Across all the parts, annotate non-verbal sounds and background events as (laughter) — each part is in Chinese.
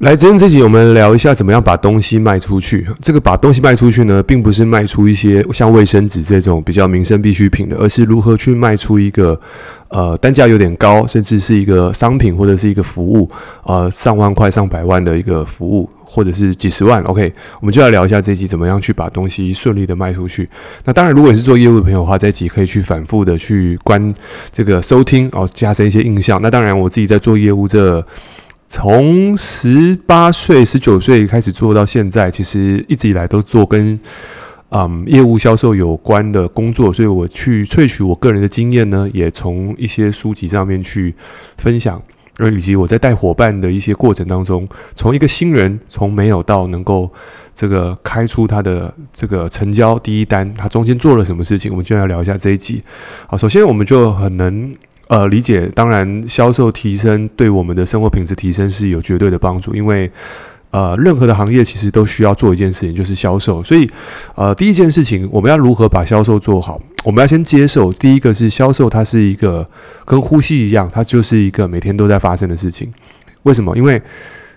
来，今天这集我们聊一下怎么样把东西卖出去。这个把东西卖出去呢，并不是卖出一些像卫生纸这种比较民生必需品的，而是如何去卖出一个呃单价有点高，甚至是一个商品或者是一个服务，呃上万块、上百万的一个服务，或者是几十万。OK，我们就来聊一下这集怎么样去把东西顺利的卖出去。那当然，如果你是做业务的朋友的话，这集可以去反复的去观这个收听哦，加深一些印象。那当然，我自己在做业务这。从十八岁、十九岁开始做到现在，其实一直以来都做跟嗯业务销售有关的工作，所以我去萃取我个人的经验呢，也从一些书籍上面去分享，而以及我在带伙伴的一些过程当中，从一个新人从没有到能够这个开出他的这个成交第一单，他中间做了什么事情，我们就来聊一下这一集。好，首先我们就很能。呃，理解，当然，销售提升对我们的生活品质提升是有绝对的帮助，因为呃，任何的行业其实都需要做一件事情，就是销售。所以，呃，第一件事情，我们要如何把销售做好？我们要先接受，第一个是销售，它是一个跟呼吸一样，它就是一个每天都在发生的事情。为什么？因为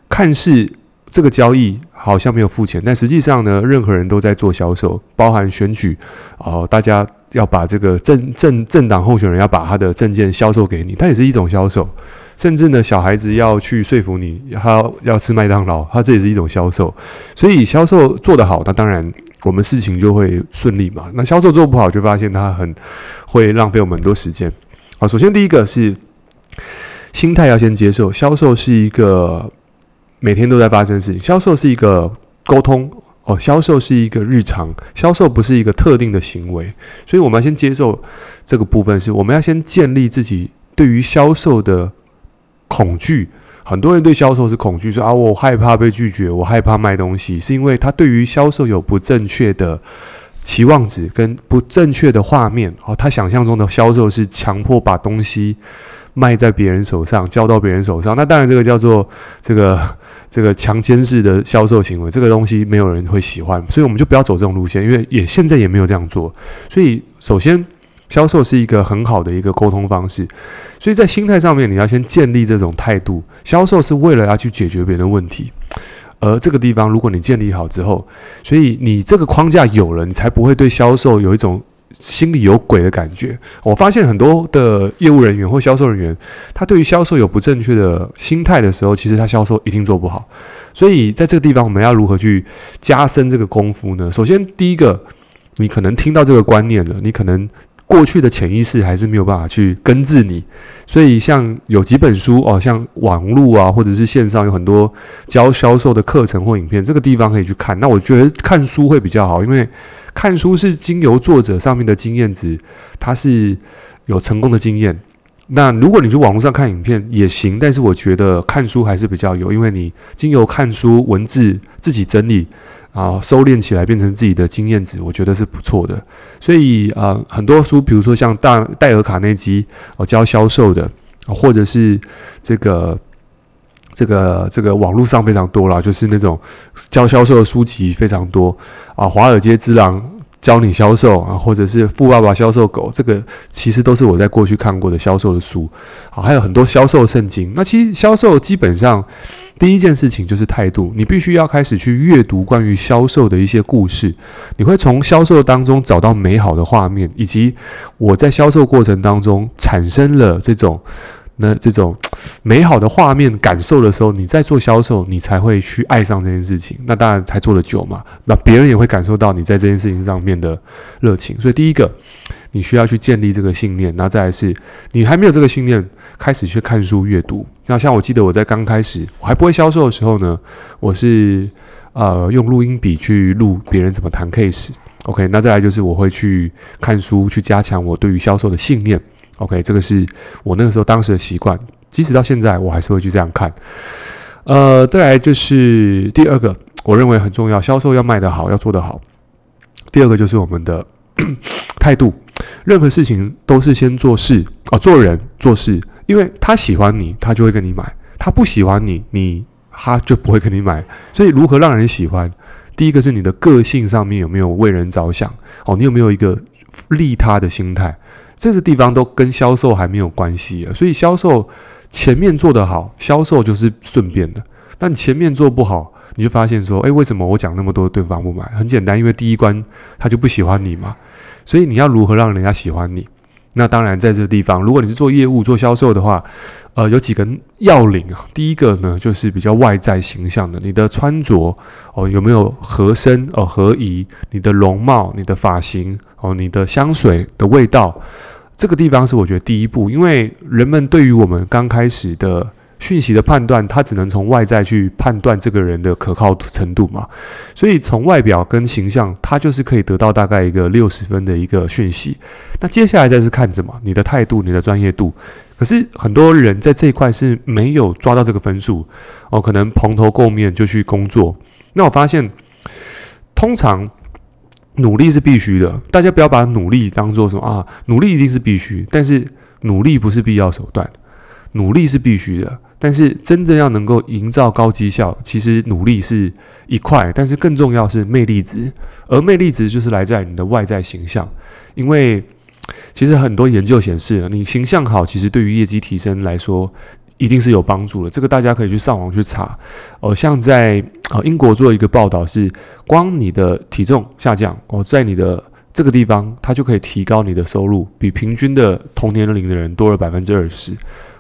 看似这个交易好像没有付钱，但实际上呢，任何人都在做销售，包含选举，哦、大家。要把这个政政政党候选人要把他的证件销售给你，它也是一种销售。甚至呢，小孩子要去说服你，他要吃麦当劳，他这也是一种销售。所以销售做得好，那当然我们事情就会顺利嘛。那销售做不好，就发现他很会浪费我们很多时间。好，首先第一个是心态要先接受，销售是一个每天都在发生事情，销售是一个沟通。哦，销售是一个日常，销售不是一个特定的行为，所以我们要先接受这个部分，是我们要先建立自己对于销售的恐惧。很多人对销售是恐惧，说啊，我害怕被拒绝，我害怕卖东西，是因为他对于销售有不正确的期望值跟不正确的画面。哦，他想象中的销售是强迫把东西卖在别人手上，交到别人手上。(laughs) 那当然，这个叫做这个。这个强奸式的销售行为，这个东西没有人会喜欢，所以我们就不要走这种路线，因为也现在也没有这样做。所以，首先，销售是一个很好的一个沟通方式，所以在心态上面，你要先建立这种态度。销售是为了要去解决别人的问题，而这个地方，如果你建立好之后，所以你这个框架有了，你才不会对销售有一种。心里有鬼的感觉。我发现很多的业务人员或销售人员，他对于销售有不正确的心态的时候，其实他销售一定做不好。所以在这个地方，我们要如何去加深这个功夫呢？首先，第一个，你可能听到这个观念了，你可能过去的潜意识还是没有办法去根治你。所以，像有几本书哦，像网络啊，或者是线上有很多教销售的课程或影片，这个地方可以去看。那我觉得看书会比较好，因为。看书是经由作者上面的经验值，他是有成功的经验。那如果你去网络上看影片也行，但是我觉得看书还是比较有，因为你经由看书文字自己整理啊，收敛起来变成自己的经验值，我觉得是不错的。所以啊，很多书，比如说像大戴尔卡内基哦教销售的，或者是这个。这个这个网络上非常多啦，就是那种教销售的书籍非常多啊，《华尔街之狼》教你销售啊，或者是《富爸爸销售狗》，这个其实都是我在过去看过的销售的书啊，还有很多销售圣经。那其实销售基本上第一件事情就是态度，你必须要开始去阅读关于销售的一些故事，你会从销售当中找到美好的画面，以及我在销售过程当中产生了这种。那这种美好的画面感受的时候，你在做销售，你才会去爱上这件事情。那当然才做得久嘛。那别人也会感受到你在这件事情上面的热情。所以第一个，你需要去建立这个信念。然后再来是，你还没有这个信念，开始去看书阅读。那像我记得我在刚开始我还不会销售的时候呢，我是呃用录音笔去录别人怎么谈 case。OK，那再来就是我会去看书，去加强我对于销售的信念。OK，这个是我那个时候当时的习惯，即使到现在我还是会去这样看。呃，再来就是第二个，我认为很重要，销售要卖得好，要做得好。第二个就是我们的 (coughs) 态度，任何事情都是先做事啊，做人做事，因为他喜欢你，他就会跟你买；他不喜欢你，你他就不会跟你买。所以，如何让人喜欢？第一个是你的个性上面有没有为人着想？哦，你有没有一个利他的心态？这些地方都跟销售还没有关系啊，所以销售前面做得好，销售就是顺便的；但前面做不好，你就发现说，诶，为什么我讲那么多，对方不买？很简单，因为第一关他就不喜欢你嘛。所以你要如何让人家喜欢你？那当然，在这个地方，如果你是做业务、做销售的话，呃，有几个要领啊。第一个呢，就是比较外在形象的，你的穿着哦，有没有合身哦、合宜？你的容貌、你的发型哦、你的香水的味道，这个地方是我觉得第一步，因为人们对于我们刚开始的。讯息的判断，他只能从外在去判断这个人的可靠程度嘛，所以从外表跟形象，他就是可以得到大概一个六十分的一个讯息。那接下来再是看什么？你的态度、你的专业度。可是很多人在这一块是没有抓到这个分数哦，可能蓬头垢面就去工作。那我发现，通常努力是必须的，大家不要把努力当做什么啊，努力一定是必须，但是努力不是必要手段，努力是必须的。但是真正要能够营造高绩效，其实努力是一块，但是更重要是魅力值，而魅力值就是来在你的外在形象。因为其实很多研究显示，你形象好，其实对于业绩提升来说一定是有帮助的。这个大家可以去上网去查。呃，像在呃英国做一个报道是，光你的体重下降哦，在你的这个地方，它就可以提高你的收入，比平均的同年龄的人多了百分之二十。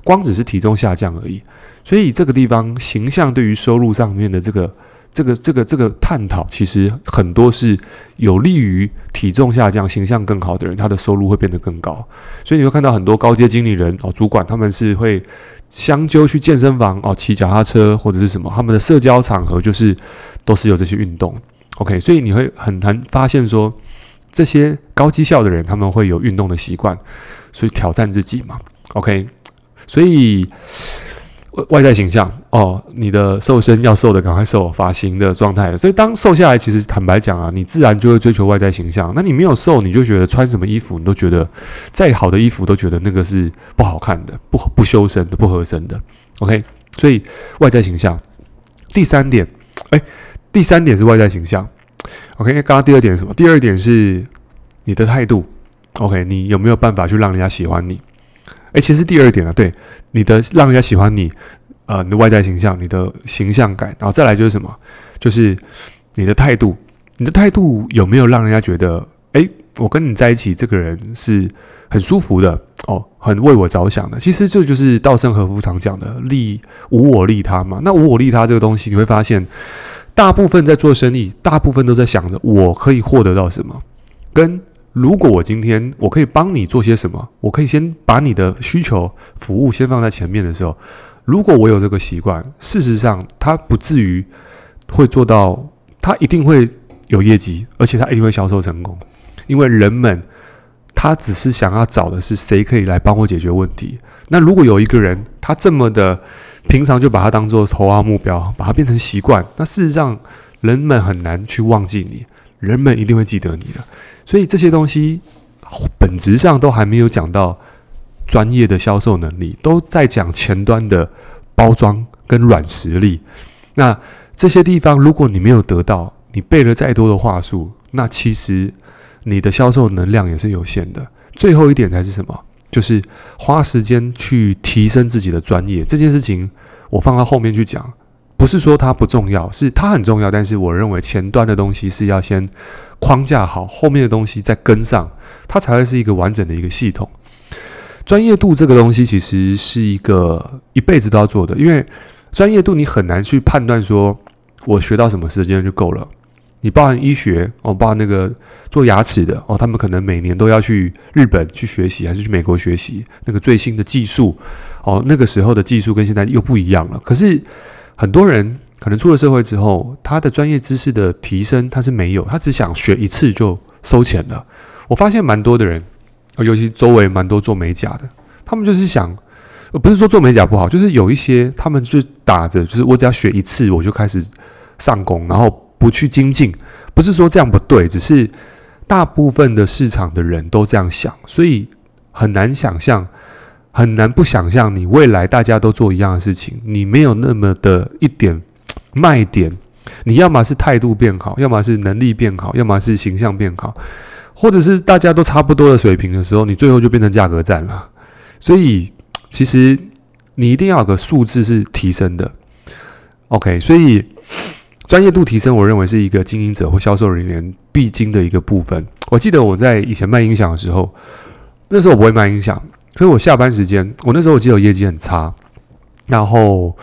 光只是体重下降而已，所以这个地方形象对于收入上面的这个、这个、这个、这个探讨，其实很多是有利于体重下降、形象更好的人，他的收入会变得更高。所以你会看到很多高阶经理人哦、主管，他们是会相揪去健身房哦、骑脚踏车或者是什么，他们的社交场合就是都是有这些运动。OK，所以你会很难发现说这些高绩效的人，他们会有运动的习惯，所以挑战自己嘛。OK。所以外外在形象哦，你的瘦身要瘦的赶快瘦，发型的状态了。所以当瘦下来，其实坦白讲啊，你自然就会追求外在形象。那你没有瘦，你就觉得穿什么衣服你都觉得再好的衣服都觉得那个是不好看的，不不修身的，不合身的。OK，所以外在形象。第三点，哎，第三点是外在形象。OK，刚刚第二点是什么？第二点是你的态度。OK，你有没有办法去让人家喜欢你？诶，其实第二点啊，对你的让人家喜欢你，呃，你的外在形象，你的形象感，然后再来就是什么？就是你的态度，你的态度有没有让人家觉得，诶，我跟你在一起，这个人是很舒服的哦，很为我着想的。其实这就是稻盛和夫常讲的“利无我利他”嘛。那无我利他这个东西，你会发现，大部分在做生意，大部分都在想着我可以获得到什么，跟。如果我今天我可以帮你做些什么，我可以先把你的需求服务先放在前面的时候，如果我有这个习惯，事实上他不至于会做到，他一定会有业绩，而且他一定会销售成功，因为人们他只是想要找的是谁可以来帮我解决问题。那如果有一个人他这么的平常就把他当做头号目标，把它变成习惯，那事实上人们很难去忘记你，人们一定会记得你的。所以这些东西本质上都还没有讲到专业的销售能力，都在讲前端的包装跟软实力。那这些地方，如果你没有得到，你背了再多的话术，那其实你的销售能量也是有限的。最后一点才是什么？就是花时间去提升自己的专业。这件事情我放到后面去讲。不是说它不重要，是它很重要。但是我认为前端的东西是要先框架好，后面的东西再跟上，它才会是一个完整的一个系统。专业度这个东西其实是一个一辈子都要做的，因为专业度你很难去判断说，我学到什么时间就够了。你包含医学哦，包含那个做牙齿的哦，他们可能每年都要去日本去学习，还是去美国学习那个最新的技术哦。那个时候的技术跟现在又不一样了，可是。很多人可能出了社会之后，他的专业知识的提升他是没有，他只想学一次就收钱了。我发现蛮多的人，尤其周围蛮多做美甲的，他们就是想，不是说做美甲不好，就是有一些他们就打着，就是我只要学一次我就开始上工，然后不去精进。不是说这样不对，只是大部分的市场的人都这样想，所以很难想象。很难不想象，你未来大家都做一样的事情，你没有那么的一点 (tsk) 卖点。你要么是态度变好，要么是能力变好，要么是形象变好，或者是大家都差不多的水平的时候，你最后就变成价格战了。所以，(tsk) 其实你一定要有个数字是提升的。OK，所以 (sniffs) 专业度提升，我认为是一个经营者或销售人员必经的一个部分。我记得我在以前卖音响的时候，那时候我不会卖音响，所以我下班时间，我那时候我记得我业绩很差，然后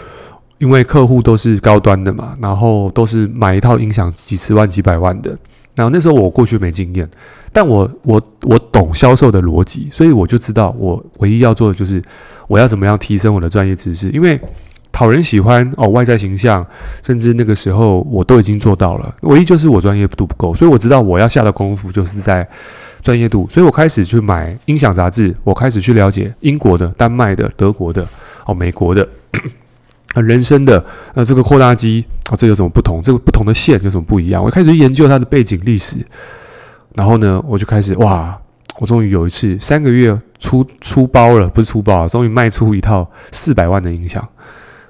因为客户都是高端的嘛，然后都是买一套音响几十万、几百万的。然后那时候我过去没经验，但我我我懂销售的逻辑，所以我就知道我唯一要做的就是我要怎么样提升我的专业知识，因为。讨人喜欢哦，外在形象，甚至那个时候我都已经做到了，唯一就是我专业度不够，所以我知道我要下的功夫就是在专业度，所以我开始去买音响杂志，我开始去了解英国的、丹麦的、德国的、哦美国的，啊 (coughs) 人生的，那这个扩大机啊，这有什么不同？这个不同的线有什么不一样？我开始研究它的背景历史，然后呢，我就开始哇，我终于有一次三个月出出包了，不是出包了，终于卖出一套四百万的音响。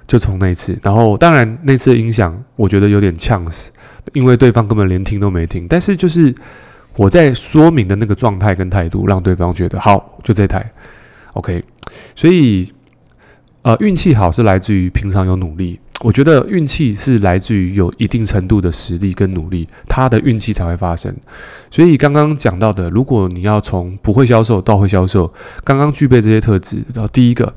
就从那一次，然后当然那次的音响我觉得有点呛死，因为对方根本连听都没听。但是就是我在说明的那个状态跟态度，让对方觉得好，就这台，OK。所以呃，运气好是来自于平常有努力。我觉得运气是来自于有一定程度的实力跟努力，他的运气才会发生。所以刚刚讲到的，如果你要从不会销售到会销售，刚刚具备这些特质，然后第一个，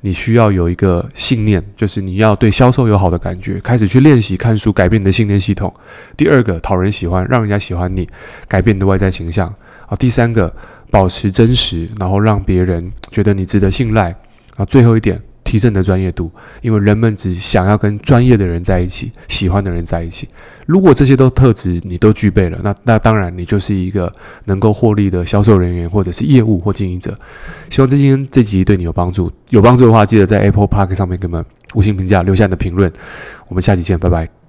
你需要有一个信念，就是你要对销售有好的感觉，开始去练习看书，改变你的信念系统。第二个，讨人喜欢，让人家喜欢你，改变你的外在形象。啊，第三个，保持真实，然后让别人觉得你值得信赖。啊，最后一点。提升你的专业度，因为人们只想要跟专业的人在一起，喜欢的人在一起。如果这些都特质你都具备了，那那当然你就是一个能够获利的销售人员，或者是业务或经营者。希望这今天这集对你有帮助，有帮助的话，记得在 Apple Park 上面给我们五星评价，留下你的评论。我们下期见，拜拜。